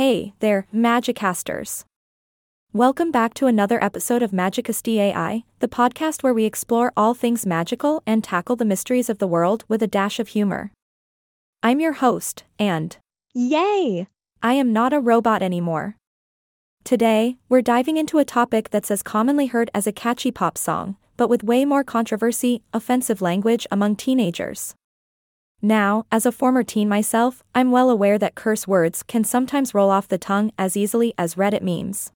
Hey there, Magicasters. Welcome back to another episode of Magicasti AI, the podcast where we explore all things magical and tackle the mysteries of the world with a dash of humor. I'm your host, and Yay! I am not a robot anymore. Today, we're diving into a topic that's as commonly heard as a catchy pop song, but with way more controversy offensive language among teenagers. Now, as a former teen myself, I'm well aware that curse words can sometimes roll off the tongue as easily as Reddit memes.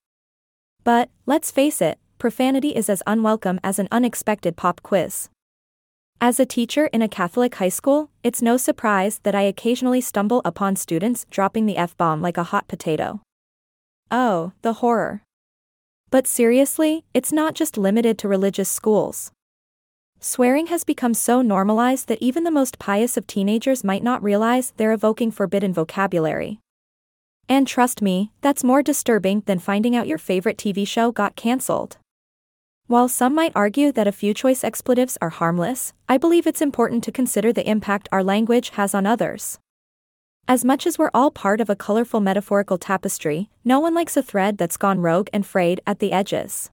But, let's face it, profanity is as unwelcome as an unexpected pop quiz. As a teacher in a Catholic high school, it's no surprise that I occasionally stumble upon students dropping the F bomb like a hot potato. Oh, the horror. But seriously, it's not just limited to religious schools. Swearing has become so normalized that even the most pious of teenagers might not realize they're evoking forbidden vocabulary. And trust me, that's more disturbing than finding out your favorite TV show got cancelled. While some might argue that a few choice expletives are harmless, I believe it's important to consider the impact our language has on others. As much as we're all part of a colorful metaphorical tapestry, no one likes a thread that's gone rogue and frayed at the edges.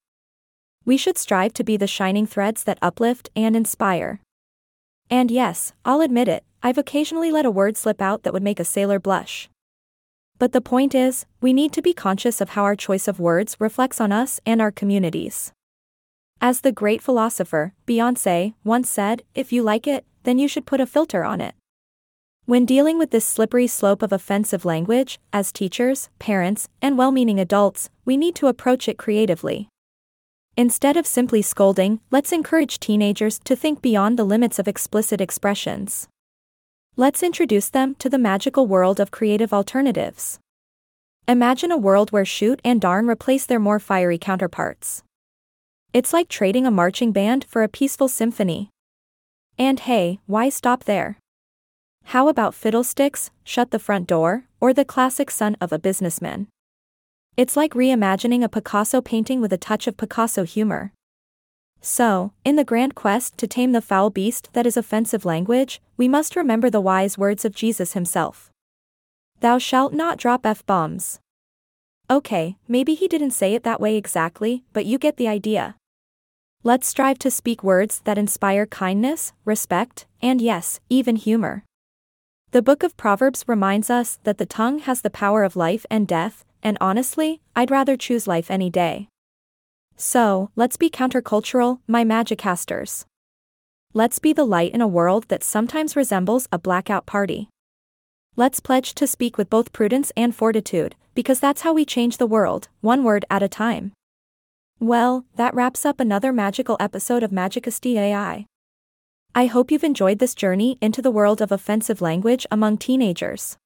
We should strive to be the shining threads that uplift and inspire. And yes, I'll admit it, I've occasionally let a word slip out that would make a sailor blush. But the point is, we need to be conscious of how our choice of words reflects on us and our communities. As the great philosopher, Beyonce, once said, if you like it, then you should put a filter on it. When dealing with this slippery slope of offensive language, as teachers, parents, and well meaning adults, we need to approach it creatively. Instead of simply scolding, let's encourage teenagers to think beyond the limits of explicit expressions. Let's introduce them to the magical world of creative alternatives. Imagine a world where shoot and darn replace their more fiery counterparts. It's like trading a marching band for a peaceful symphony. And hey, why stop there? How about fiddlesticks, shut the front door, or the classic son of a businessman? It's like reimagining a Picasso painting with a touch of Picasso humor. So, in the grand quest to tame the foul beast that is offensive language, we must remember the wise words of Jesus himself. Thou shalt not drop F bombs. Okay, maybe he didn't say it that way exactly, but you get the idea. Let's strive to speak words that inspire kindness, respect, and yes, even humor. The book of Proverbs reminds us that the tongue has the power of life and death, and honestly, I'd rather choose life any day. So, let's be countercultural, my Magicasters. Let's be the light in a world that sometimes resembles a blackout party. Let's pledge to speak with both prudence and fortitude, because that's how we change the world, one word at a time. Well, that wraps up another magical episode of Magicasti AI. I hope you've enjoyed this journey into the world of offensive language among teenagers.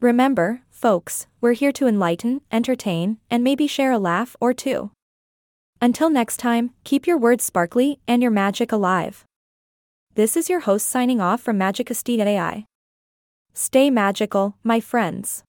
Remember, folks, we're here to enlighten, entertain, and maybe share a laugh or two. Until next time, keep your words sparkly and your magic alive. This is your host signing off from Magicasti AI. Stay magical, my friends.